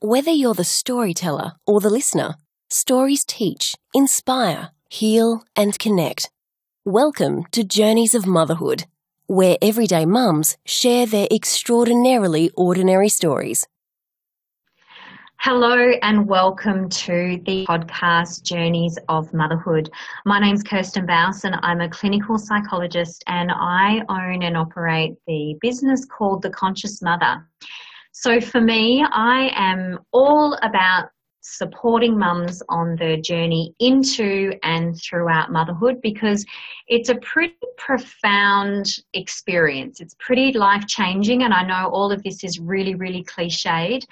Whether you're the storyteller or the listener, stories teach, inspire, heal, and connect. Welcome to Journeys of Motherhood, where everyday mums share their extraordinarily ordinary stories. Hello and welcome to the podcast Journeys of Motherhood. My name's Kirsten Bruce and I'm a clinical psychologist and I own and operate the business called The Conscious Mother. So for me, I am all about supporting mums on their journey into and throughout motherhood because it's a pretty profound experience. It's pretty life changing, and I know all of this is really, really cliched.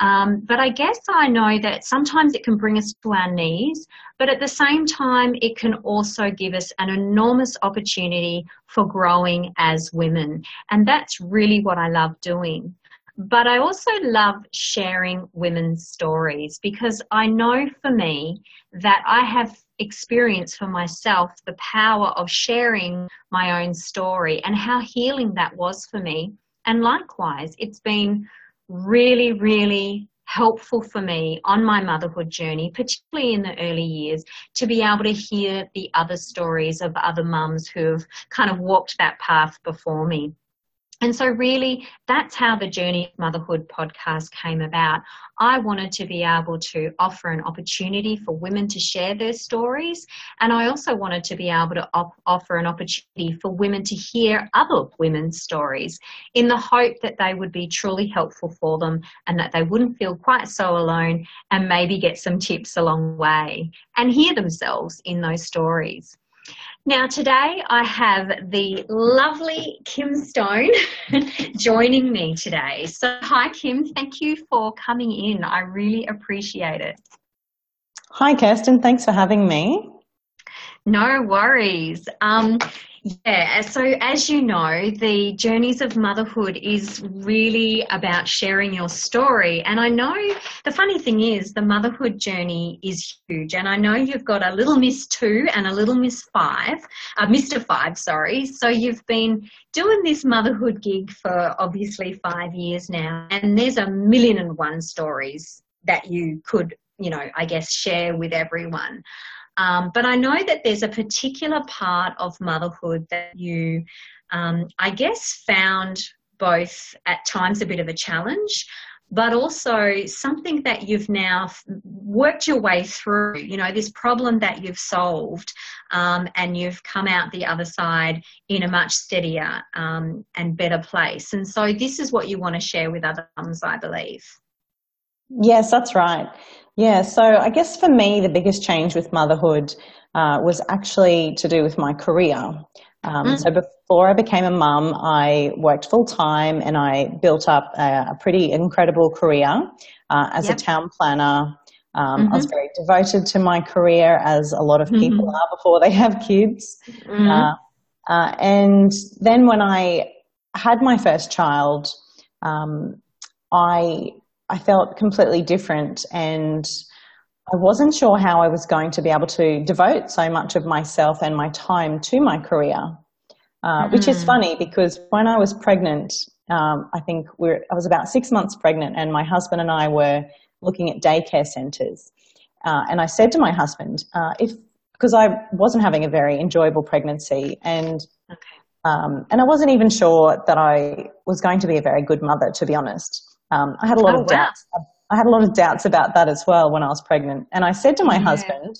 Um, but I guess I know that sometimes it can bring us to our knees, but at the same time, it can also give us an enormous opportunity for growing as women. And that's really what I love doing. But I also love sharing women's stories because I know for me that I have experienced for myself the power of sharing my own story and how healing that was for me. And likewise, it's been really, really helpful for me on my motherhood journey, particularly in the early years, to be able to hear the other stories of other mums who've kind of walked that path before me. And so, really, that's how the Journey of Motherhood podcast came about. I wanted to be able to offer an opportunity for women to share their stories. And I also wanted to be able to op- offer an opportunity for women to hear other women's stories in the hope that they would be truly helpful for them and that they wouldn't feel quite so alone and maybe get some tips along the way and hear themselves in those stories. Now, today I have the lovely Kim Stone joining me today. So, hi, Kim. Thank you for coming in. I really appreciate it. Hi, Kirsten. Thanks for having me. No worries. Um, yeah, so as you know, the Journeys of Motherhood is really about sharing your story. And I know the funny thing is, the motherhood journey is huge. And I know you've got a little Miss Two and a little Miss Five, uh, Mr. Five, sorry. So you've been doing this motherhood gig for obviously five years now. And there's a million and one stories that you could, you know, I guess share with everyone. Um, but I know that there's a particular part of motherhood that you, um, I guess, found both at times a bit of a challenge, but also something that you've now worked your way through. You know, this problem that you've solved, um, and you've come out the other side in a much steadier um, and better place. And so, this is what you want to share with other mums, I believe. Yes, that's right. Yeah, so I guess for me, the biggest change with motherhood uh, was actually to do with my career. Um, mm. So before I became a mum, I worked full time and I built up a, a pretty incredible career uh, as yep. a town planner. Um, mm-hmm. I was mm-hmm. very devoted to my career, as a lot of people mm-hmm. are before they have kids. Mm-hmm. Uh, uh and then when I had my first child, um, I I felt completely different and I wasn't sure how I was going to be able to devote so much of myself and my time to my career, uh, mm. which is mm. funny because when I was pregnant, um, I think we're, I was about six months pregnant and my husband and I were looking at daycare centres. Uh, and I said to my husband, uh, if, because I wasn't having a very enjoyable pregnancy and okay. um, and I wasn't even sure that I was going to be a very good mother, to be honest. Um, I had a lot oh, of wow. doubts. I had a lot of doubts about that as well when I was pregnant. And I said to my yeah. husband,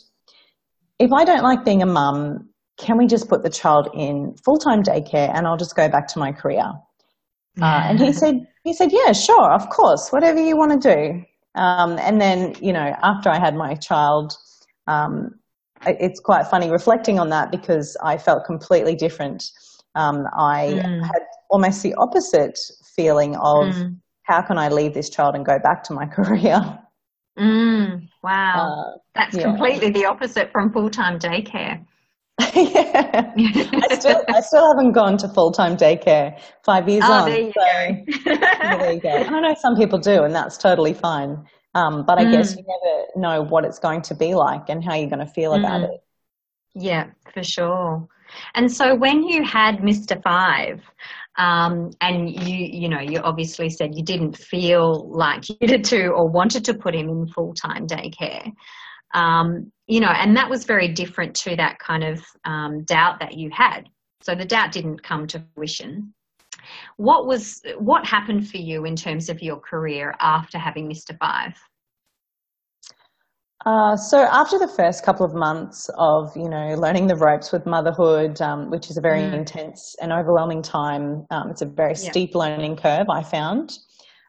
if I don't like being a mum, can we just put the child in full time daycare and I'll just go back to my career? Yeah. Uh, and he said, he said, yeah, sure, of course, whatever you want to do. Um, and then, you know, after I had my child, um, it's quite funny reflecting on that because I felt completely different. Um, I mm. had almost the opposite feeling of mm how can I leave this child and go back to my career? Mm, wow. Uh, That's yeah. completely the opposite from full time daycare. yeah. I still I still haven't gone to full time daycare five years oh, on. There you, so, go. there you go. And I know some people do and that's totally fine. Um, but I mm. guess you never know what it's going to be like and how you're going to feel mm. about it. Yeah, for sure. And so when you had Mr. Five, Um, and you, you know, you obviously said you didn't feel like you needed to or wanted to put him in full time daycare. Um, you know, and that was very different to that kind of um, doubt that you had. So the doubt didn't come to fruition. What was what happened for you in terms of your career after having Mr. Five? Uh, so after the first couple of months of you know learning the ropes with motherhood, um, which is a very mm. intense and overwhelming time, um, it's a very steep learning curve. I found.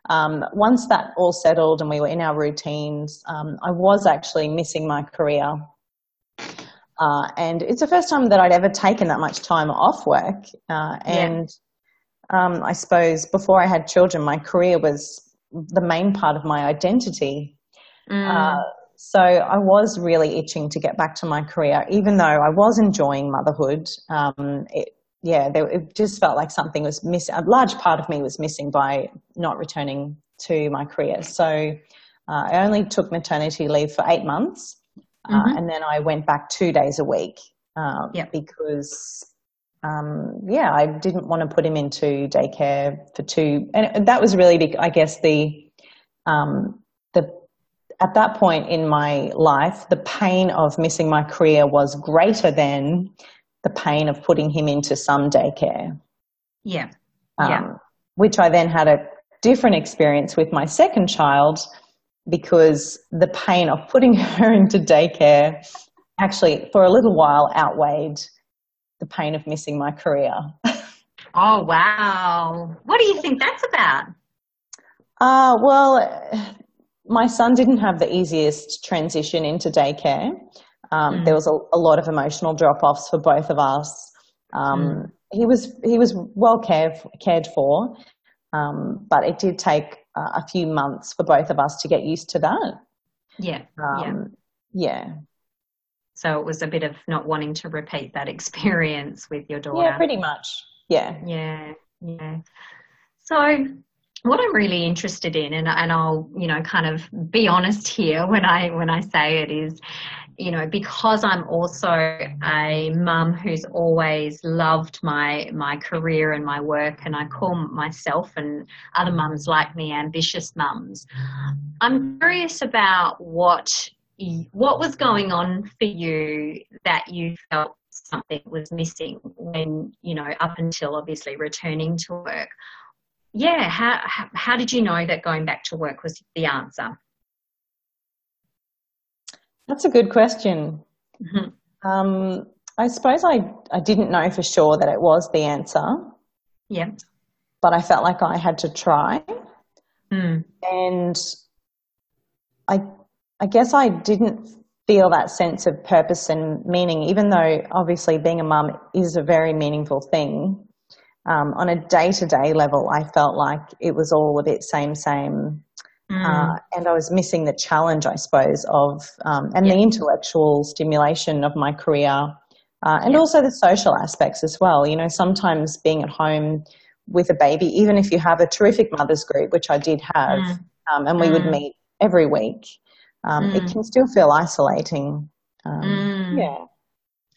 Um, once that all settled and we were in our routines, um, I was actually missing my career. Uh, and it's the first time that I'd ever taken that much time off work. Uh, and yeah. um, I suppose before I had children, my career was the main part of my identity. Mm. So I was really itching to get back to my career, even though I was enjoying motherhood. Um, it, yeah, there, it just felt like something was missing. A large part of me was missing by not returning to my career. So uh, I only took maternity leave for eight months, uh, mm-hmm. and then I went back two days a week uh, yep. because um, yeah, I didn't want to put him into daycare for two, and that was really, big, I guess, the um, the at that point in my life, the pain of missing my career was greater than the pain of putting him into some daycare. Yeah. Um, yeah. Which I then had a different experience with my second child because the pain of putting her into daycare actually, for a little while, outweighed the pain of missing my career. oh, wow. What do you think that's about? Uh, well, my son didn't have the easiest transition into daycare. Um, mm. There was a, a, lot of emotional drop offs for both of us. Um, mm. He was he was well cared cared for, um, but it did take uh, a few months for both of us to get used to that. Yeah, yeah, um, yeah. So it was a bit of not wanting to repeat that experience with your daughter. Yeah, pretty much. Yeah, yeah, yeah. So what I'm really interested in, and, and I'll, you know, kind of be honest here when I when I say it is, you know, because I'm also a mum who's always loved my my career and my work, and I call myself and other mums like me ambitious mums. I'm curious about what what was going on for you that you felt something was missing when you know up until obviously returning to work yeah, how, how did you know that going back to work was the answer? That's a good question. Mm-hmm. Um, I suppose I, I didn't know for sure that it was the answer. Yeah. But I felt like I had to try. Mm. And I, I guess I didn't feel that sense of purpose and meaning, even though obviously being a mum is a very meaningful thing um, on a day to day level, I felt like it was all a bit same, same. Mm. Uh, and I was missing the challenge, I suppose, of um, and the intellectual stimulation of my career, uh, and also the social aspects as well. You know, sometimes being at home with a baby, even if you have a terrific mothers group, which I did have, mm. um, and we mm. would meet every week, um, it mm. can still feel isolating. Um, mm. Yeah.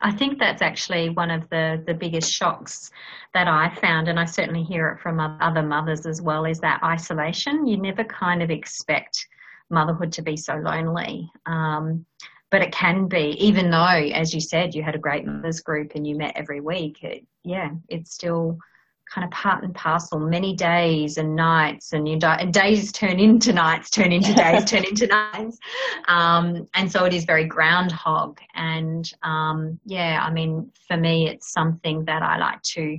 I think that's actually one of the, the biggest shocks that I found, and I certainly hear it from other mothers as well, is that isolation. You never kind of expect motherhood to be so lonely. Um, but it can be, even though, as you said, you had a great mothers group and you met every week, it, yeah, it's still kind of part and parcel. Many days and nights and you and days turn into nights turn into days turn into nights. Um, and so it is very groundhog. And um, yeah i mean for me it's something that i like to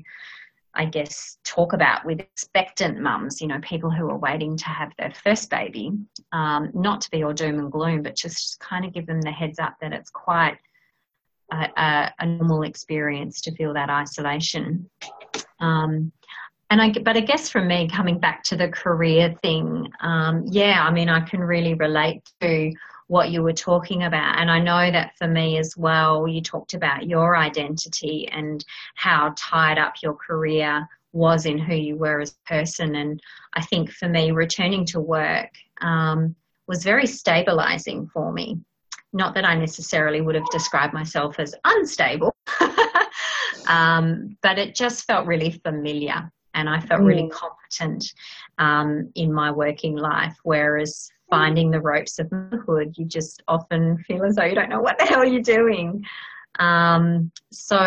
i guess talk about with expectant mums you know people who are waiting to have their first baby um, not to be all doom and gloom but just kind of give them the heads up that it's quite a, a, a normal experience to feel that isolation um, and I, but I guess for me, coming back to the career thing, um, yeah, I mean, I can really relate to what you were talking about. And I know that for me as well, you talked about your identity and how tied up your career was in who you were as a person. And I think for me, returning to work um, was very stabilizing for me. Not that I necessarily would have described myself as unstable, um, but it just felt really familiar and I felt mm. really competent um, in my working life. Whereas finding the ropes of motherhood, you just often feel as though you don't know what the hell you're doing. Um, so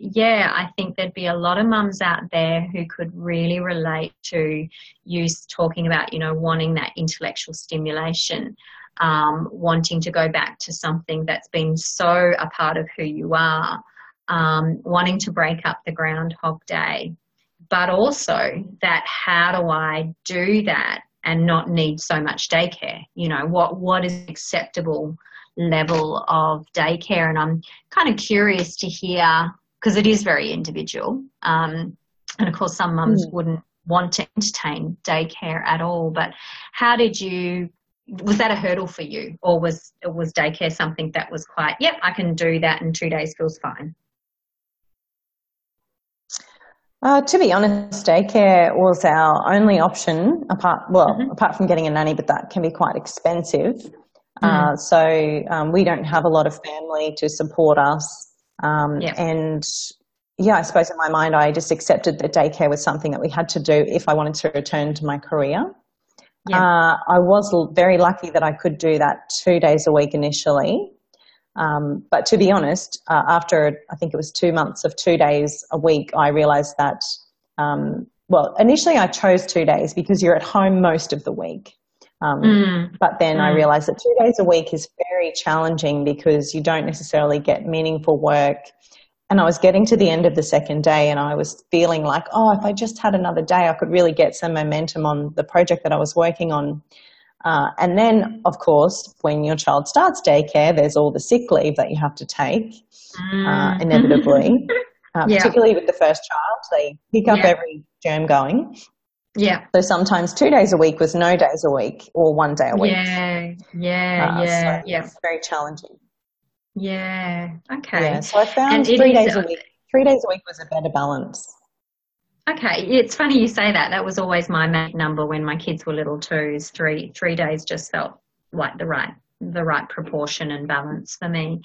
yeah, I think there'd be a lot of mums out there who could really relate to you talking about, you know, wanting that intellectual stimulation, um, wanting to go back to something that's been so a part of who you are, um, wanting to break up the groundhog day, but also that how do I do that and not need so much daycare? You know, what what is acceptable level of daycare? And I'm kind of curious to hear because it is very individual. Um, and of course, some mums mm. wouldn't want to entertain daycare at all. But how did you? Was that a hurdle for you, or was was daycare something that was quite? Yep, I can do that, and two days feels fine. Uh, to be honest, daycare was our only option apart, well, mm-hmm. apart from getting a nanny, but that can be quite expensive. Mm. Uh, so um, we don't have a lot of family to support us. Um, yeah. And yeah, I suppose in my mind, I just accepted that daycare was something that we had to do if I wanted to return to my career. Yeah. Uh, I was very lucky that I could do that two days a week initially. Um, but to be honest, uh, after I think it was two months of two days a week, I realized that, um, well, initially I chose two days because you're at home most of the week. Um, mm. But then mm. I realized that two days a week is very challenging because you don't necessarily get meaningful work. And I was getting to the end of the second day and I was feeling like, oh, if I just had another day, I could really get some momentum on the project that I was working on. Uh, and then, of course, when your child starts daycare, there's all the sick leave that you have to take, uh, mm. inevitably. Uh, yeah. Particularly with the first child, they pick up yeah. every germ going. Yeah. So sometimes two days a week was no days a week or one day a week. Yeah, yeah, uh, yeah, so yeah. It's very challenging. Yeah. Okay. Yeah. So I found three days a week. Three days a week was a better balance. Okay, it's funny you say that. That was always my main number when my kids were little too. Is three three days just felt like the right the right proportion and balance for me.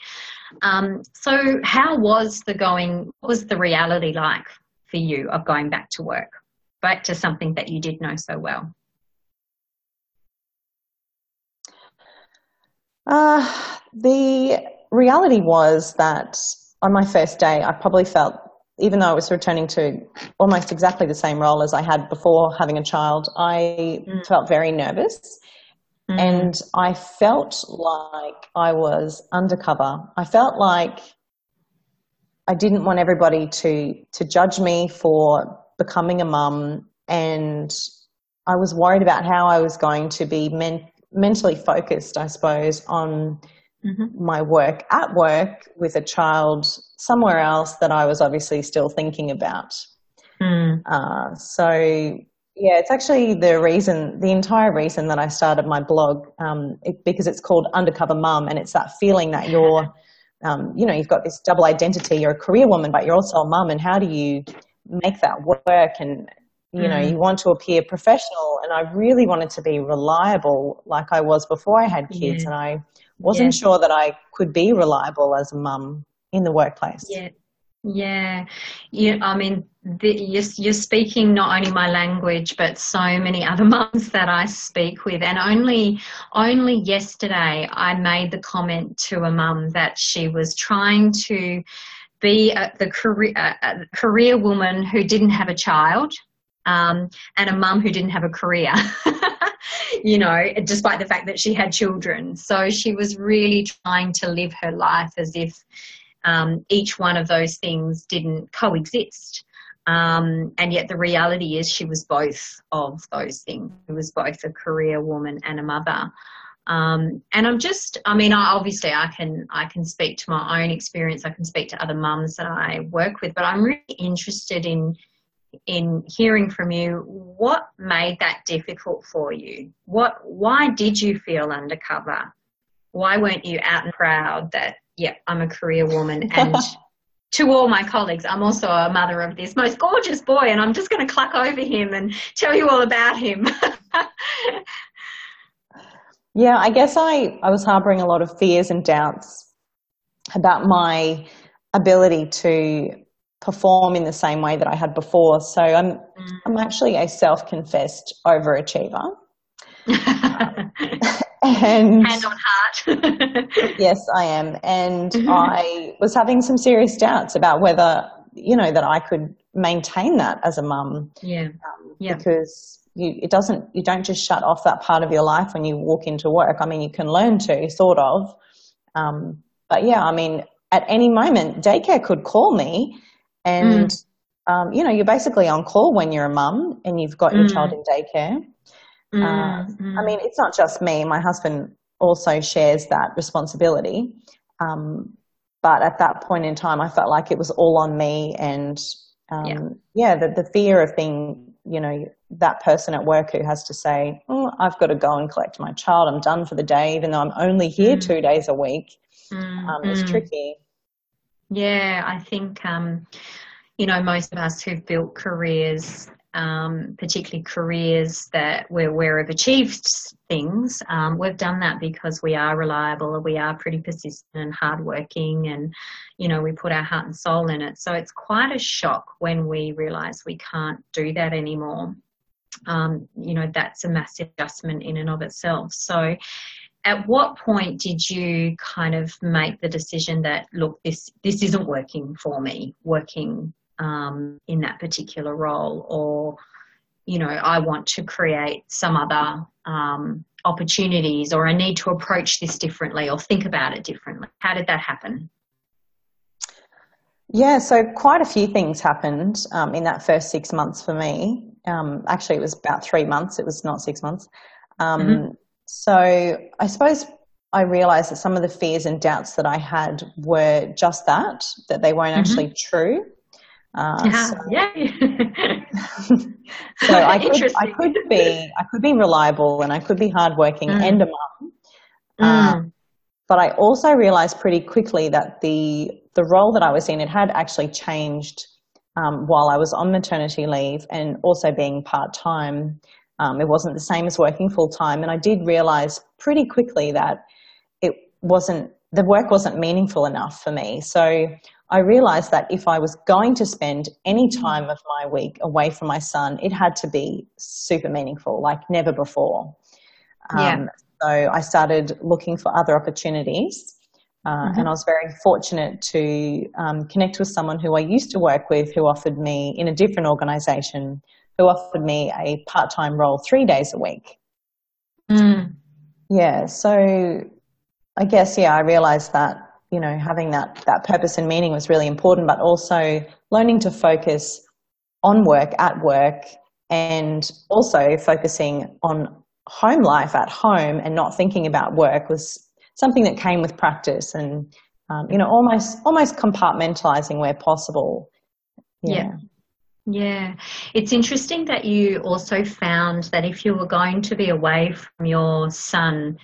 Um, so, how was the going? What was the reality like for you of going back to work, back to something that you did know so well? Uh, the reality was that on my first day, I probably felt even though I was returning to almost exactly the same role as I had before having a child, I mm. felt very nervous. Mm. And I felt like I was undercover. I felt like I didn't want everybody to, to judge me for becoming a mum. And I was worried about how I was going to be men- mentally focused, I suppose, on mm-hmm. my work at work with a child somewhere else that I was obviously still thinking about. Mm. Uh, so, yeah, it's actually the reason, the entire reason that I started my blog, um, it, because it's called Undercover Mum, and it's that feeling that you're, um, you know, you've got this double identity. You're a career woman, but you're also a mum, and how do you make that work? And you know, mm. you want to appear professional, and I really wanted to be reliable, like I was before I had kids, yeah. and I wasn't yeah. sure that I could be reliable as a mum in the workplace. Yeah. Yeah, you, I mean, the, you're, you're speaking not only my language, but so many other mums that I speak with. And only, only yesterday, I made the comment to a mum that she was trying to be a, the career, a career woman who didn't have a child, um, and a mum who didn't have a career. you know, despite the fact that she had children. So she was really trying to live her life as if um, each one of those things didn't coexist. Um, and yet the reality is she was both of those things. She was both a career woman and a mother. Um, and I'm just, I mean, I, obviously I can, I can speak to my own experience. I can speak to other mums that I work with, but I'm really interested in, in hearing from you. What made that difficult for you? What, why did you feel undercover? Why weren't you out and proud that yeah, I'm a career woman and to all my colleagues, I'm also a mother of this most gorgeous boy and I'm just going to cluck over him and tell you all about him. yeah, I guess I, I was harboring a lot of fears and doubts about my ability to perform in the same way that I had before. So I'm mm. I'm actually a self-confessed overachiever. and hand on heart. yes, I am, and mm-hmm. I was having some serious doubts about whether you know that I could maintain that as a mum. Yeah, um, yeah, because. You, it doesn't you don't just shut off that part of your life when you walk into work i mean you can learn to sort of um, but yeah i mean at any moment daycare could call me and mm. um, you know you're basically on call when you're a mum and you've got your mm. child in daycare uh. I mean, it's not just me. My husband also shares that responsibility. Um, but at that point in time, I felt like it was all on me. And um, yeah, yeah the, the fear of being, you know, that person at work who has to say, oh, I've got to go and collect my child. I'm done for the day, even though I'm only here mm. two days a week. Mm. Um, it's mm. tricky. Yeah, I think, um, you know, most of us who've built careers um, particularly careers that where we've achieved things, um, we've done that because we are reliable, we are pretty persistent and hardworking, and you know we put our heart and soul in it. So it's quite a shock when we realise we can't do that anymore. Um, you know that's a massive adjustment in and of itself. So at what point did you kind of make the decision that look this this isn't working for me working um, in that particular role, or you know, I want to create some other um, opportunities, or I need to approach this differently, or think about it differently. How did that happen? Yeah, so quite a few things happened um, in that first six months for me. Um, actually, it was about three months. It was not six months. Um, mm-hmm. So I suppose I realized that some of the fears and doubts that I had were just that, that they weren't mm-hmm. actually true. Uh, yeah. So, yeah. so I could, I could be, I could be reliable and I could be hardworking mm. and a mum. Mm. Um, but I also realized pretty quickly that the the role that I was in it had actually changed um, while I was on maternity leave and also being part time. Um, it wasn't the same as working full time, and I did realize pretty quickly that it wasn't the work wasn't meaningful enough for me. So I realized that if I was going to spend any time of my week away from my son, it had to be super meaningful, like never before. Yeah. Um, so I started looking for other opportunities. Uh, mm-hmm. And I was very fortunate to um, connect with someone who I used to work with who offered me, in a different organization, who offered me a part time role three days a week. Mm. Yeah. So I guess, yeah, I realized that you know, having that, that purpose and meaning was really important, but also learning to focus on work at work and also focusing on home life at home and not thinking about work was something that came with practice and, um, you know, almost, almost compartmentalizing where possible. yeah. yeah. Yeah, it's interesting that you also found that if you were going to be away from your son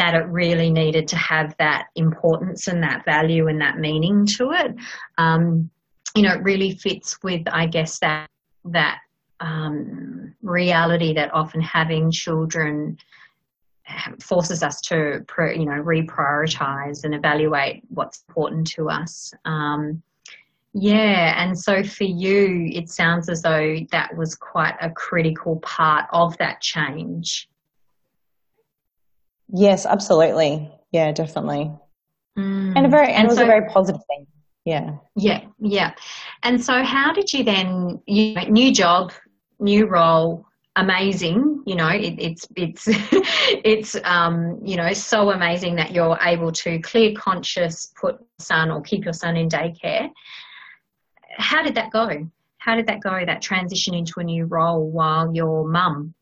that it really needed to have that importance and that value and that meaning to it. Um, you know, it really fits with, I guess, that that um, reality that often having children forces us to, you know, reprioritize and evaluate what's important to us. Um, yeah, and so for you, it sounds as though that was quite a critical part of that change. Yes, absolutely. Yeah, definitely. Mm. And a very and, and it was so, a very positive thing. Yeah. Yeah, yeah. And so how did you then you know, new job, new role, amazing, you know, it, it's it's it's um, you know, so amazing that you're able to clear conscious put son or keep your son in daycare. How did that go? How did that go, that transition into a new role while your mum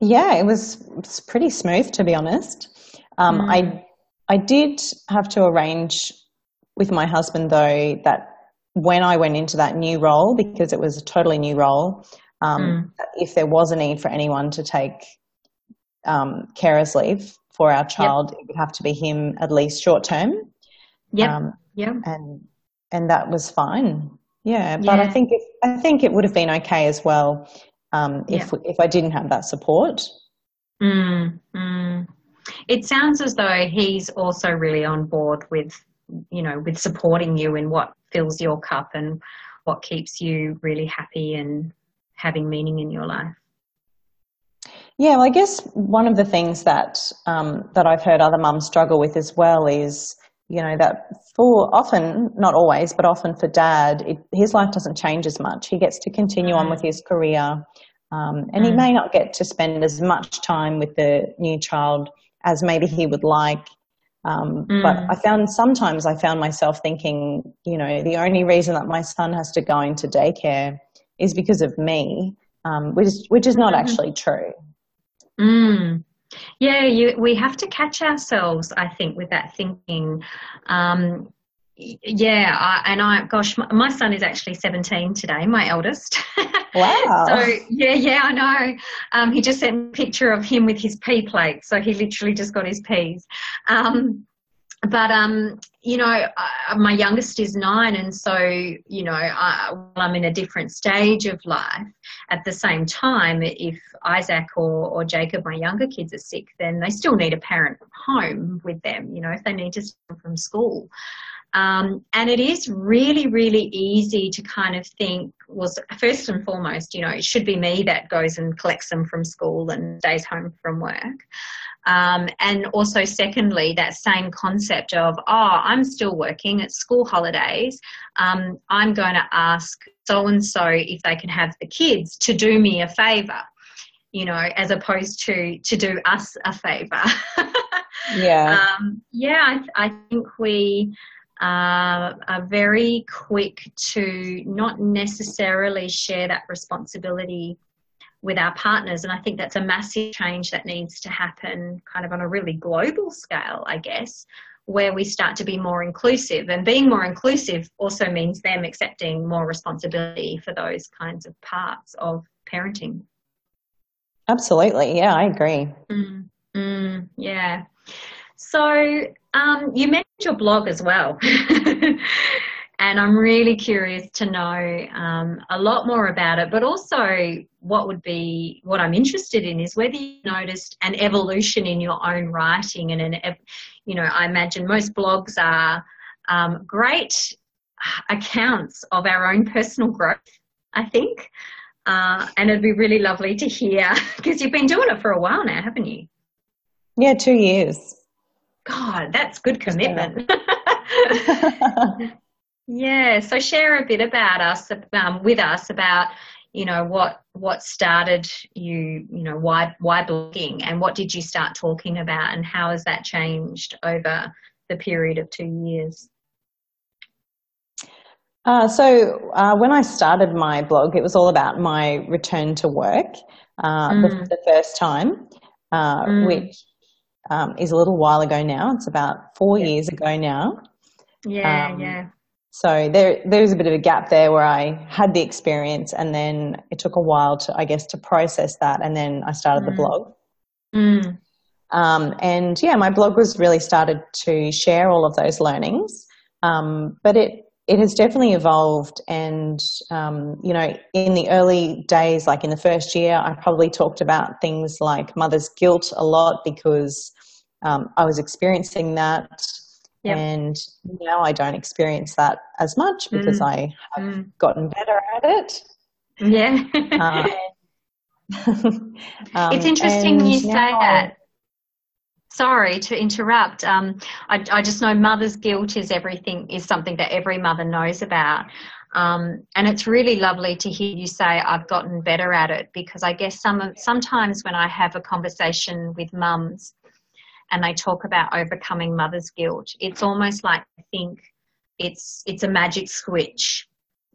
yeah, it was, it was pretty smooth to be honest. Um, mm. I I did have to arrange with my husband though that when I went into that new role because it was a totally new role, um, mm. if there was a need for anyone to take um, carers leave for our child, yep. it would have to be him at least short term. Yeah. Um, yeah. And and that was fine. Yeah, but yeah. I think if, I think it would have been okay as well um, if yeah. if I didn't have that support. Mm, mm. It sounds as though he's also really on board with you know, with supporting you in what fills your cup and what keeps you really happy and having meaning in your life. Yeah, well, I guess one of the things that um, that I've heard other mums struggle with as well is, you know, that for often, not always, but often for dad, it, his life doesn't change as much. He gets to continue mm. on with his career, um, and mm. he may not get to spend as much time with the new child as maybe he would like. Um, mm. But I found sometimes I found myself thinking, you know, the only reason that my son has to go into daycare is because of me, um, which is, which is not mm-hmm. actually true. Yeah, you, we have to catch ourselves, I think, with that thinking. Um, yeah, I, and I, gosh, my, my, son is actually 17 today, my eldest. Wow. so, yeah, yeah, I know. Um, he just sent a picture of him with his P plate. So he literally just got his Ps. Um, but um, you know, my youngest is nine, and so you know, I, I'm in a different stage of life. At the same time, if Isaac or, or Jacob, my younger kids, are sick, then they still need a parent home with them. You know, if they need to from school. Um, and it is really, really easy to kind of think, well, first and foremost, you know, it should be me that goes and collects them from school and stays home from work. Um, and also, secondly, that same concept of, oh, I'm still working, it's school holidays. Um, I'm going to ask so and so if they can have the kids to do me a favour, you know, as opposed to to do us a favour. yeah. Um, yeah, I, I, think we uh, are very quick to not necessarily share that responsibility with our partners. And I think that's a massive change that needs to happen kind of on a really global scale, I guess, where we start to be more inclusive. And being more inclusive also means them accepting more responsibility for those kinds of parts of parenting. Absolutely. Yeah, I agree. Mm, mm, yeah. So um, you mentioned your blog as well. and I'm really curious to know um, a lot more about it. But also, what would be what I'm interested in is whether you noticed an evolution in your own writing, and an, you know, I imagine most blogs are um, great accounts of our own personal growth. I think, uh, and it'd be really lovely to hear because you've been doing it for a while now, haven't you? Yeah, two years. God, that's good commitment. Yeah, so share a bit about us, um, with us about, you know, what what started you, you know, why why blogging, and what did you start talking about, and how has that changed over the period of two years? Uh, so uh, when I started my blog, it was all about my return to work uh, mm. the, the, first time, uh, mm. which um, is a little while ago now. It's about four years ago now. Yeah, um, yeah. So there, there was a bit of a gap there where I had the experience and then it took a while to, I guess, to process that. And then I started mm. the blog. Mm. Um, and yeah, my blog was really started to share all of those learnings. Um, but it, it has definitely evolved. And, um, you know, in the early days, like in the first year, I probably talked about things like mother's guilt a lot because um, I was experiencing that Yep. And now I don't experience that as much because mm. I have mm. gotten better at it. Yeah. uh, um, it's interesting you say that. Sorry to interrupt. Um, I, I, just know mother's guilt is everything, is something that every mother knows about. Um, and it's really lovely to hear you say I've gotten better at it because I guess some sometimes when I have a conversation with mums, and they talk about overcoming mother's guilt. It's almost like I think it's it's a magic switch.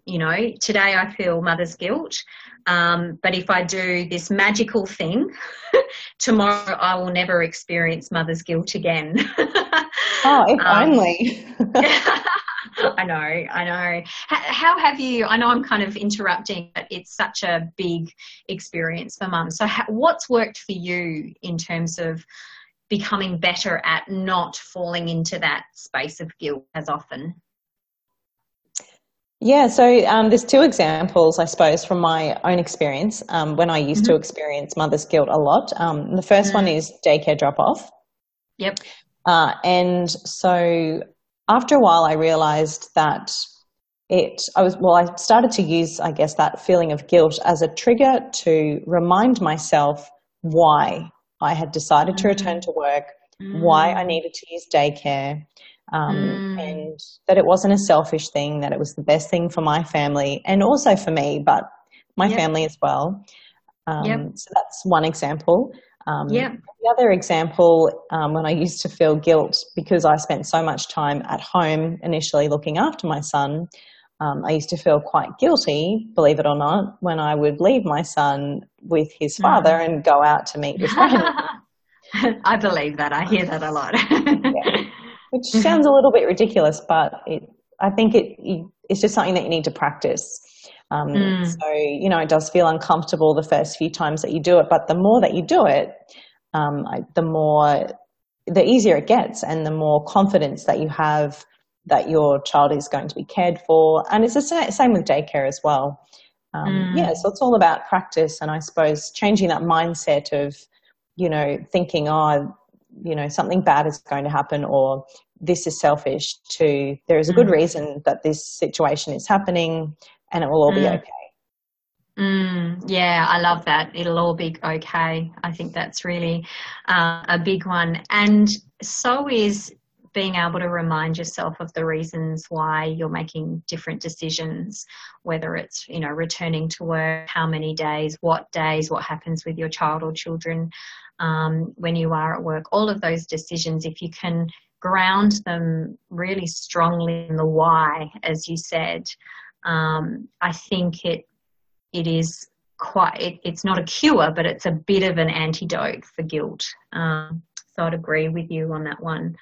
You know, today I feel mother's guilt, um, but if I do this magical thing, tomorrow I will never experience mother's guilt again. oh, if um, only. I know, I know. How have you? I know I'm kind of interrupting, but it's such a big experience for mum. So, what's worked for you in terms of becoming better at not falling into that space of guilt as often? Yeah, so um, there's two examples, I suppose, from my own experience um, when I used mm-hmm. to experience mother's guilt a lot. Um, the 1st mm-hmm. one is daycare drop off. Yep. Uh, and so after a while, I realized that it, I was, well, I started to use, I guess, that feeling of guilt as a trigger to remind myself why I had decided to return to work, mm. why I mm. needed to use daycare, um, mm. and that it wasn't a selfish thing, that it was the best thing for my family and also for me, but my yep. family as well. Um, yep. So that's one example. Um, yeah. The other example, um, when I used to feel guilt because I spent so much time at home initially looking after my son, um, I used to feel quite guilty, believe it or not, when I would leave my son with his father mm. and go out to meet with friends. I believe that. I hear that a lot. yeah. Which sounds a little bit ridiculous, but it, I think it, it's just something that you need to practice. Um, mm. So, you know, it does feel uncomfortable the first few times that you do it, but the more that you do it, um, the more, the easier it gets and the more confidence that you have that your child is going to be cared for. And it's the same with daycare as well. Um, mm. Yeah, so it's all about practice and I suppose changing that mindset of, you know, thinking, oh, you know, something bad is going to happen or this is selfish to there is a good mm. reason that this situation is happening and it will all mm. be okay. Mm, yeah, I love that. It'll all be okay. I think that's really uh, a big one. And so is being able to remind yourself of the reasons why you're making different decisions, whether it's, you know, returning to work, how many days, what days, what happens with your child or children um, when you are at work, all of those decisions, if you can ground them really strongly in the why, as you said, um, I think it it is quite it, it's not a cure, but it's a bit of an antidote for guilt. Um, so I'd agree with you on that one.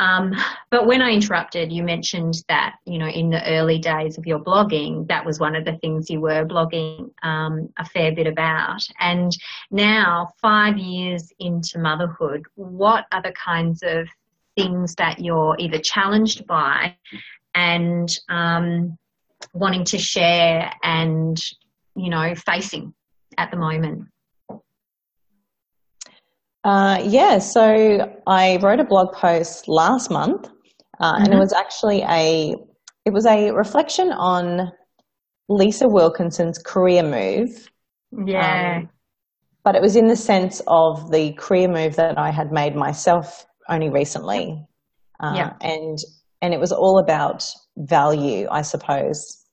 Um, but when I interrupted, you mentioned that, you know, in the early days of your blogging, that was one of the things you were blogging um, a fair bit about. And now, five years into motherhood, what are the kinds of things that you're either challenged by and um, wanting to share and, you know, facing at the moment? Uh, yeah, so I wrote a blog post last month, uh, mm-hmm. and it mm-hmm. was actually a it was a reflection on Lisa Wilkinson's career move. Yeah. Um, but it was in the sense of the career move that I had made myself only recently. Uh, yeah. And and it was all about value, I suppose.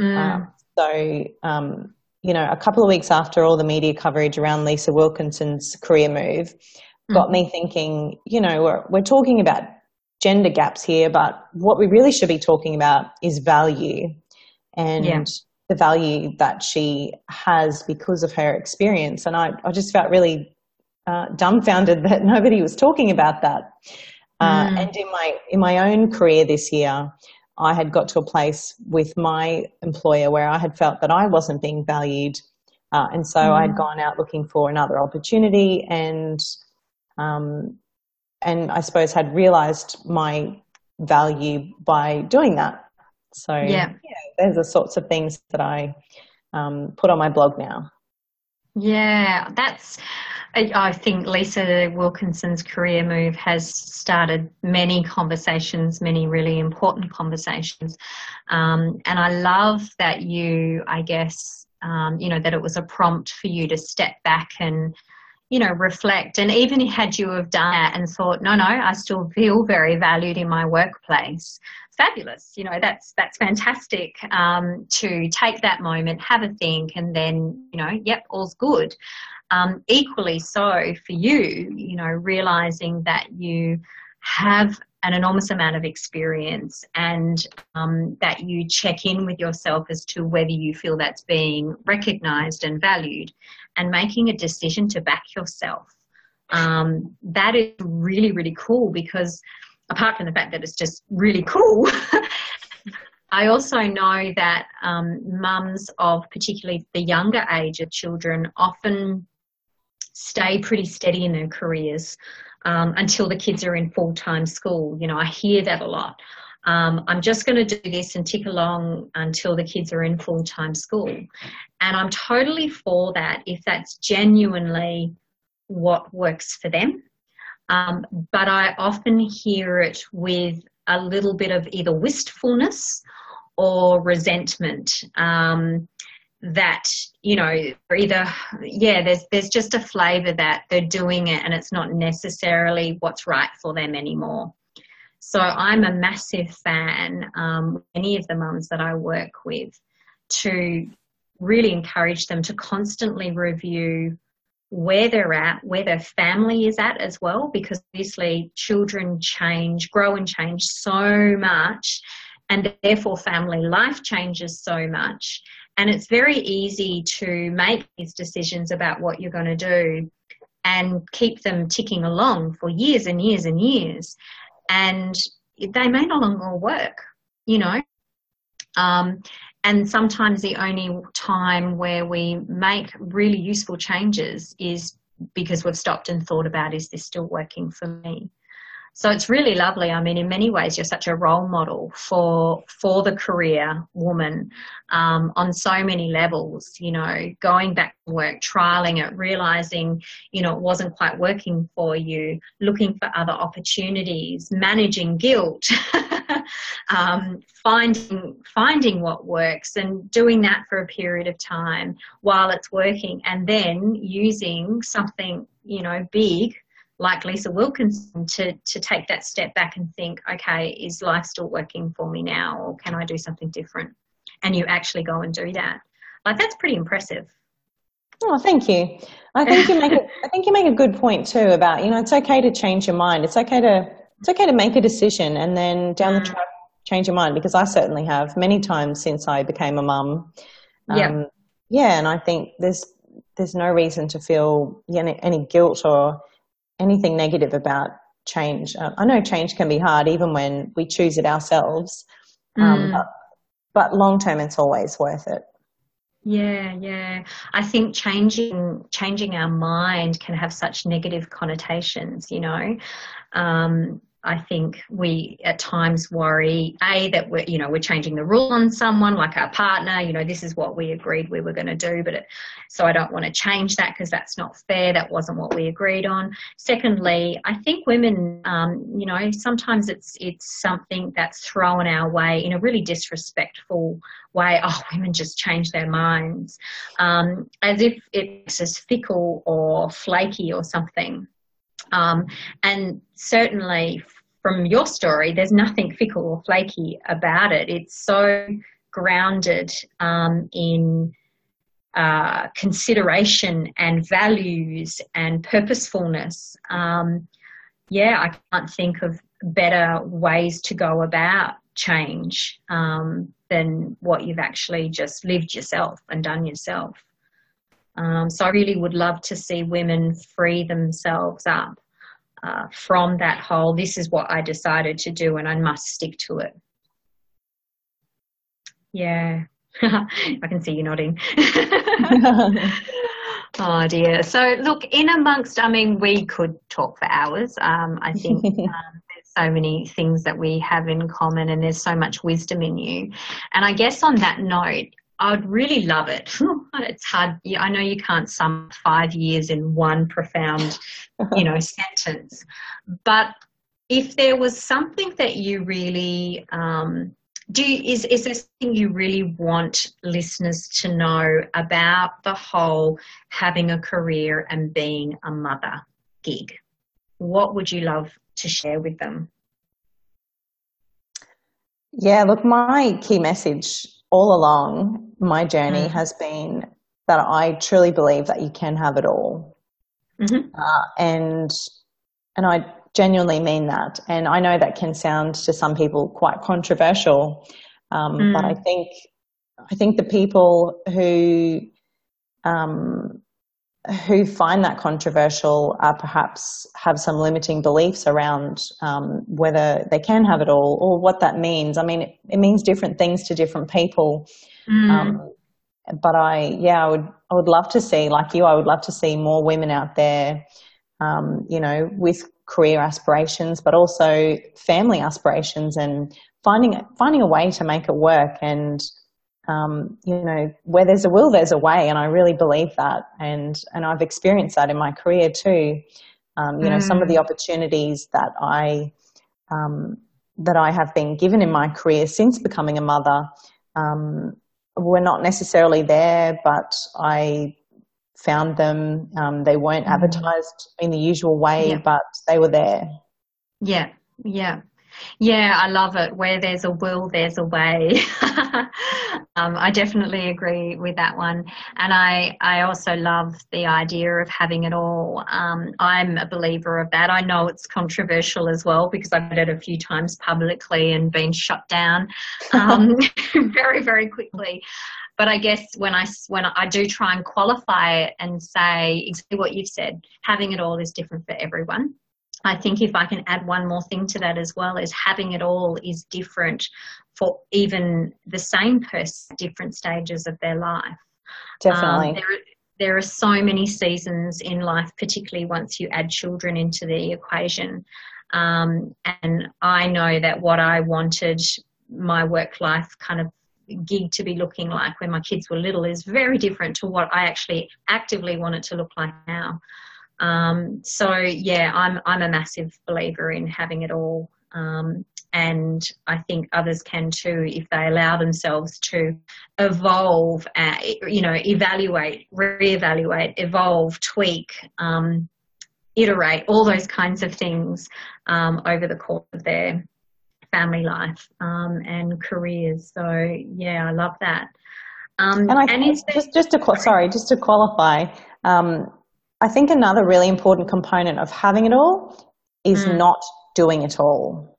Mm. Uh, so, um, you know, a couple of weeks after all the media coverage around Lisa Wilkinson's career move got mm. me thinking, you know, we're, we're talking about gender gaps here, but what we really should be talking about is value and yeah. the value that she has because of her experience. And I, I just felt really uh, dumbfounded that nobody was talking about that. Uh, mm. And in my in my own career this year, I had got to a place with my employer where I had felt that I wasn't being valued, uh, and so mm. I had mm. gone out looking for another opportunity, and um, and I suppose had realised my value by doing that. So yeah, yeah there's the sorts of things that I um, put on my blog now. Yeah, that's I think Lisa Wilkinson's career move has started many conversations, many really important conversations. Um, and I love that you, I guess, um, you know, that it was a prompt for you to step back and, you know, reflect. And even had you have done that and thought, no, no, I still feel very valued in my workplace. Fabulous, you know that's that's fantastic um, to take that moment, have a think, and then you know, yep, all's good. Um, equally so for you, you know, realizing that you have an enormous amount of experience and um, that you check in with yourself as to whether you feel that's being recognized and valued and making a decision to back yourself. Um, that is really, really cool because apart from the fact that it's just really cool, I also know that um, mums of particularly the younger age of children often stay pretty steady in their careers um, until the kids are in full time school. You know, I hear that a lot. Um, I'm just going to do this and tick along until the kids are in full time school. And I'm totally for that if that's genuinely what works for them. Um, but I often hear it with a little bit of either wistfulness or resentment. Um, that you know either yeah there's there's just a flavor that they're doing it and it's not necessarily what's right for them anymore so i'm a massive fan um, any of the mums that i work with to really encourage them to constantly review where they're at, where their family is at as well, because obviously children change, grow and change so much, and therefore family life changes so much. And it's very easy to make these decisions about what you're going to do and keep them ticking along for years and years and years. And they may no longer work, you know. Um, and sometimes the only time where we make really useful changes is because we've stopped and thought about is this still working for me so it's really lovely. I mean, in many ways, you're such a role model for for the career woman um, on so many levels. You know, going back to work, trialing it, realizing you know it wasn't quite working for you, looking for other opportunities, managing guilt. um, finding finding what works and doing that for a period of time while it's working and then using something you know big like Lisa Wilkinson to, to take that step back and think, okay, is life still working for me now or can I do something different? And you actually go and do that. Like that's pretty impressive. Oh, thank you. I think you make a, I think you make a good point too about, you know, it's okay to change your mind. It's okay to it's okay to make a decision and then down the mm. track change your mind because I certainly have many times since I became a mum. Um, yeah. Yeah, and I think there's there's no reason to feel any, any guilt or anything negative about change. Uh, I know change can be hard even when we choose it ourselves, um, mm. but, but long term, it's always worth it. Yeah, yeah. I think changing changing our mind can have such negative connotations. You know, um, I think we at times worry a that we're you know we're changing the rule on someone like our partner you know this is what we agreed we were going to do but it, so I don't want to change that because that's not fair that wasn't what we agreed on. Secondly I think women um, you know sometimes it's it's something that's thrown our way in a really disrespectful way. Oh women just change their minds um, as if it's as fickle or flaky or something. Um, and certainly from your story, there's nothing fickle or flaky about it. It's so grounded um, in uh, consideration and values and purposefulness. Um, yeah, I can't think of better ways to go about change um, than what you've actually just lived yourself and done yourself. Um, so I really would love to see women free themselves up uh, from that whole, this is what I decided to do and I must stick to it. Yeah, I can see you nodding. oh dear. So, look, in amongst, I mean, we could talk for hours. Um, I think um, there's so many things that we have in common and there's so much wisdom in you. And I guess on that note, I'd really love it. it's hard. I know you can't sum five years in one profound, you know, sentence. But if there was something that you really um, do, you, is is there something you really want listeners to know about the whole having a career and being a mother gig? What would you love to share with them? Yeah, look, my key message all along my journey mm. has been that I truly believe that you can have it all. Mm-hmm. Uh, and and I genuinely mean that. And I know that can sound to some people quite controversial, um, mm. but I think I think the people who um, who find that controversial are perhaps have some limiting beliefs around um, whether they can have it all or what that means. I mean, it, it means different things to different people. Mm. Um, but I, yeah, I would, I would love to see, like you, I would love to see more women out there, um, you know, with career aspirations, but also family aspirations and finding, finding a way to make it work and, um, you know, where there's a will, there's a way, and I really believe that, and and I've experienced that in my career too. Um, you mm. know, some of the mm. opportunities that I um, that I have been given in my career since becoming a mother um, were not necessarily there, but I found them. Um, they weren't mm-hmm. advertised in the usual way, yeah. but they were there. Yeah, yeah. Yeah, I love it. Where there's a will, there's a way. um, I definitely agree with that one. And I, I also love the idea of having it all. Um, I'm a believer of that. I know it's controversial as well because I've done it a few times publicly and been shut down um, very, very quickly. But I guess when I when I do try and qualify it and say exactly what you've said, having it all is different for everyone. I think if I can add one more thing to that as well is having it all is different for even the same person different stages of their life. Definitely. Um, there, there are so many seasons in life, particularly once you add children into the equation. Um, and I know that what I wanted my work life kind of gig to be looking like when my kids were little is very different to what I actually actively want it to look like now. Um, so yeah, I'm I'm a massive believer in having it all, um, and I think others can too if they allow themselves to evolve, uh, you know, evaluate, reevaluate, evolve, tweak, um, iterate, all those kinds of things um, over the course of their family life um, and careers. So yeah, I love that. Um, and I and just just to sorry, just to qualify, um, I think another really important component of having it all is mm. not doing it all.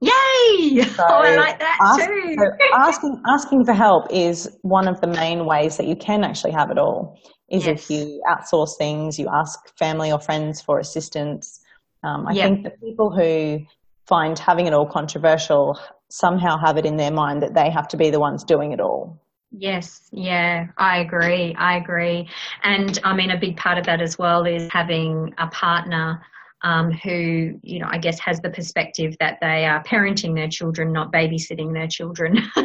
Yay! So oh, I like that ask, too. so asking asking for help is one of the main ways that you can actually have it all. Is yes. if you outsource things, you ask family or friends for assistance. Um, I yep. think the people who find having it all controversial somehow have it in their mind that they have to be the ones doing it all. Yes, yeah, I agree. I agree. And I mean, a big part of that as well is having a partner um, who, you know, I guess has the perspective that they are parenting their children, not babysitting their children.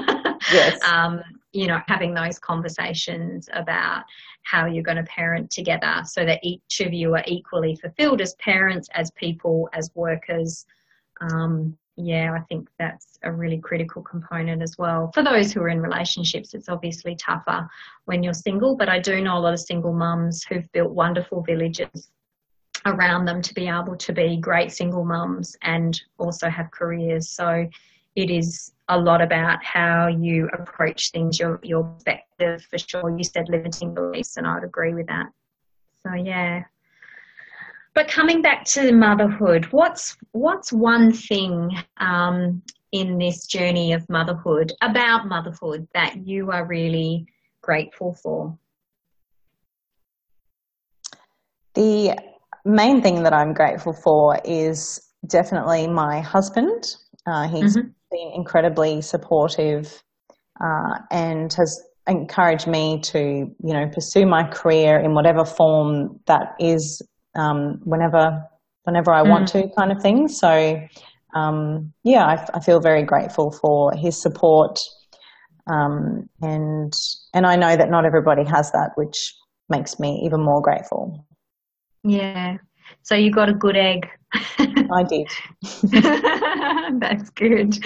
yes. Um, you know, having those conversations about how you're going to parent together so that each of you are equally fulfilled as parents, as people, as workers, um, yeah, I think that's a really critical component as well. For those who are in relationships, it's obviously tougher when you're single, but I do know a lot of single mums who've built wonderful villages around them to be able to be great single mums and also have careers. So it is a lot about how you approach things, your your perspective for sure. You said limiting beliefs, and I would agree with that. So yeah, but coming back to motherhood, what's what's one thing um, in this journey of motherhood about motherhood that you are really grateful for? The main thing that I'm grateful for is definitely my husband. Uh, he's mm-hmm. been incredibly supportive uh, and has encouraged me to, you know, pursue my career in whatever form that is um, whenever whenever I mm. want to, kind of thing. So um, yeah, I, I, feel very grateful for his support, um, and and I know that not everybody has that, which makes me even more grateful. Yeah. So you got a good egg. I did. That's good.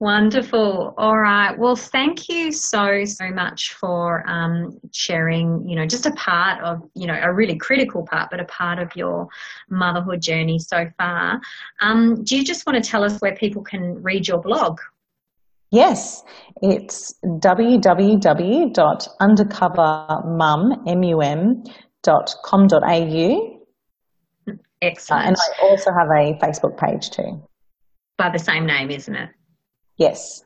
Wonderful. All right. Well, thank you so, so much for um, sharing, you know, just a part of, you know, a really critical part, but a part of your motherhood journey so far. Um, do you just want to tell us where people can read your blog? Yes, it's www.undercovermum.com.au. Excellent. Uh, and I also have a Facebook page too. By the same name, isn't it? Yes.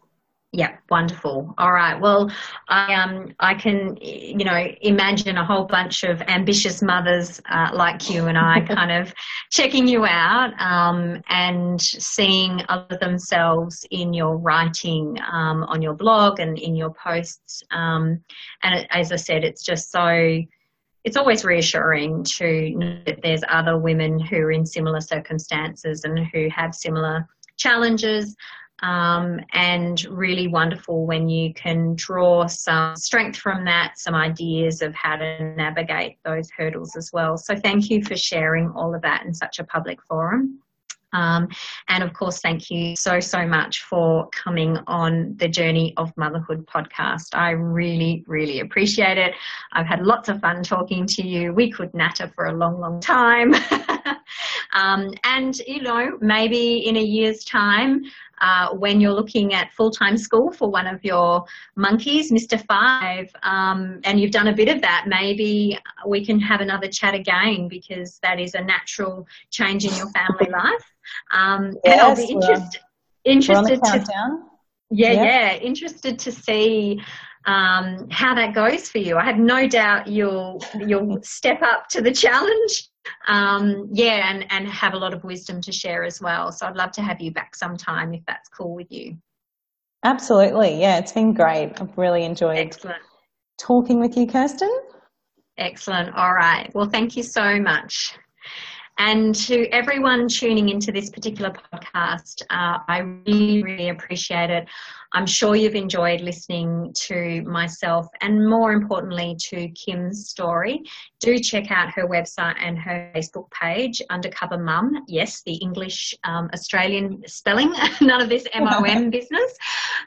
Yeah, wonderful. All right. Well, I um I can you know imagine a whole bunch of ambitious mothers uh, like you and I kind of checking you out um, and seeing other themselves in your writing um, on your blog and in your posts. Um, and it, as I said, it's just so it's always reassuring to know that there's other women who are in similar circumstances and who have similar challenges um, and really wonderful when you can draw some strength from that, some ideas of how to navigate those hurdles as well. So thank you for sharing all of that in such a public forum. Um, and of course, thank you so, so much for coming on the Journey of Motherhood podcast. I really, really appreciate it. I've had lots of fun talking to you. We could natter for a long, long time. um, and, you know, maybe in a year's time, uh, when you're looking at full-time school for one of your monkeys, Mr. Five, um, and you've done a bit of that, maybe we can have another chat again because that is a natural change in your family life. Um, yes, and I'll be interest, interested to yeah, yeah, yeah, interested to see um, how that goes for you. I have no doubt you'll you'll step up to the challenge. Um, yeah, and and have a lot of wisdom to share as well. So I'd love to have you back sometime if that's cool with you. Absolutely, yeah, it's been great. I've really enjoyed Excellent. talking with you, Kirsten. Excellent. All right. Well, thank you so much. And to everyone tuning into this particular podcast, uh, I really, really appreciate it. I'm sure you've enjoyed listening to myself and more importantly to Kim's story. Do check out her website and her Facebook page, Undercover Mum. Yes, the English um, Australian spelling, none of this MOM business.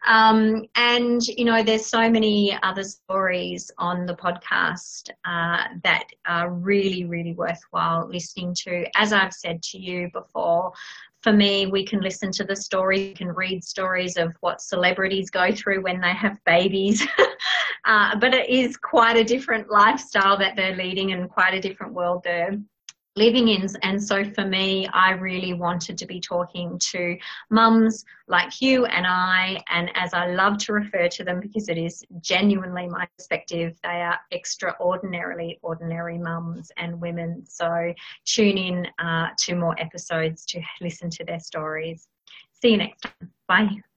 Um, and, you know, there's so many other stories on the podcast uh, that are really, really worthwhile listening to. As I've said to you before, for me, we can listen to the stories, can read stories of what celebrities go through when they have babies. uh, but it is quite a different lifestyle that they're leading and quite a different world they're living in. And so for me, I really wanted to be talking to mums like you and I, and as I love to refer to them because it is genuinely my perspective, they are extraordinarily ordinary mums and women. So tune in uh, to more episodes to listen to their stories. See you next time. Bye.